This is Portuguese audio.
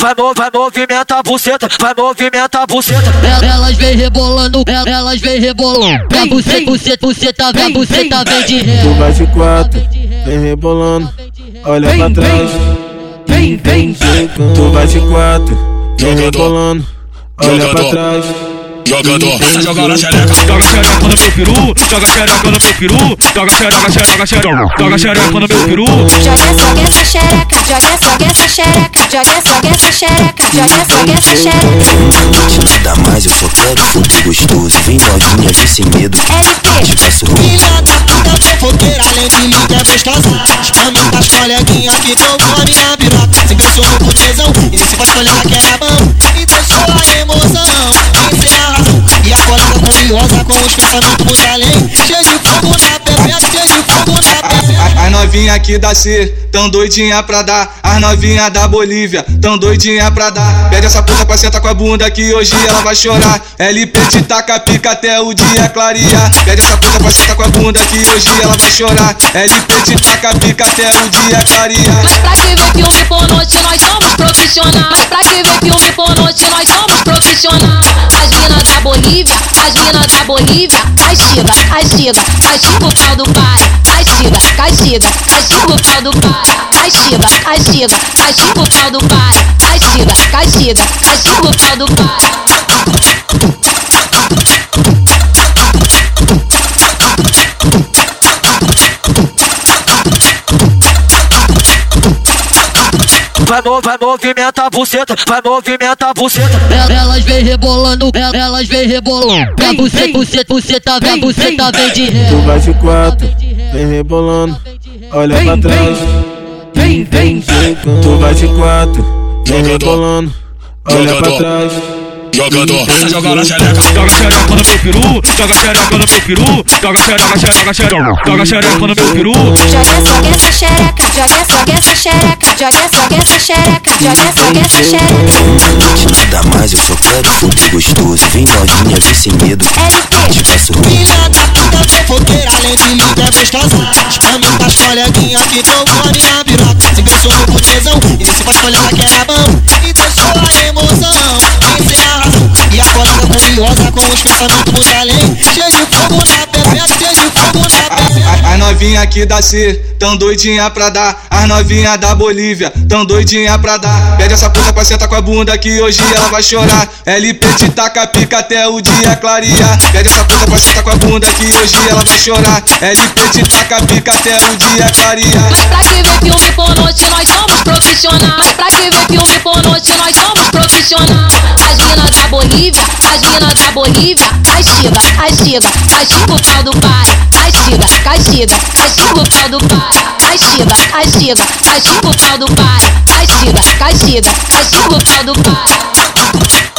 vai, vai movimentar a buceta, vai movimentar a buceta. Elas vem rebolando, elas vem rebolando. Pra buceta, buceta, buceta, vem, buceta, vem. de ré. Tu vai de quatro, vem rebolando, olha pra trás. Vem, vem, Tu vai de quatro, vem rebolando, olha pra trás. Jogador, joga na xereca, joga xereca no meu peru, joga xereca no meu peru, joga xereca, xereca, xereca, joga xereca no meu peru. Joga sobe essa xereca, joga sobe essa xereca, joga sobe essa xereca, joga sobe essa xereca. Nada mais, eu só quero fuder gostoso. Vem novinha, vem sem medo. LP. Te faço ruim. Filha da puta fofoqueira, além de mim que é gostosa Experimenta as coleguinhas que tão além Cheio de fogo na pepeta, cheio de fogo na As novinha aqui da C, tão doidinha pra dar. As novinha da Bolívia, tão doidinha pra dar. Pede essa puta pra sentar com a bunda que hoje ela vai chorar. LP te taca pica até o dia clarear. Pede essa puta pra sentar com a bunda que hoje ela vai chorar. LP te taca pica até o dia clarear. Mas pra que ver Bolívia, as da Bolívia. Castiga, castiga, castiga o pau do pai. Castiga, castiga, castiga o pau do pai. Castiga, castiga, castiga o pau do pai. Castiga, castiga, castiga o pau do pai. Vai, vai movimentar a buceta, vai movimentar a buceta. Elas vem rebolando, elas vem rebolando. Pra buceta, buceta, buceta, vem, buceta, vem de ré. Tu vai de quatro, vem rebolando, olha pra trás. vem, vem, Tu vai de quatro, vem rebolando, olha pra trás. Jogador, joga na xereca, joga xereca no meu peru, joga xereca no meu peru, joga xereca, xereca, xereca, joga xereca no meu peru. Joga sobe essa xereca, joga sobe essa xereca, joga sobe essa xereca, joga sobe essa xereca. Nada mais, eu só quero fuder gostoso. Vem novinha, vem sem medo. LP. Ruim. Filha da puta fofoqueira, além de que é gostosa Experimenta as coleguinhas que tão com a minha piroca Se pensou no putezão, e se faz colega que era bom curiosa com os Cheio de fogo na pepeta, cheio de fogo na pepeta As novinha aqui da C, tão doidinha pra dar. As novinha da Bolívia, tão doidinha pra dar. Pede essa puta pra sentar com a bunda que hoje ela vai chorar. LP te taca pica até o dia clarear. Pede essa puta pra sentar com a bunda que hoje ela vai chorar. LP te taca pica até o dia clarear. Mas pra que ver filme pornote nós somos profissionais. Mas pra que Bolívia, as minas da Bolívia. Castiga, castiga, castiga o pau do pai. Castiga, castiga, castiga o pau do pai. Castiga, castiga, castiga o pau do pai. Castiga, castiga, castiga o pau do pai.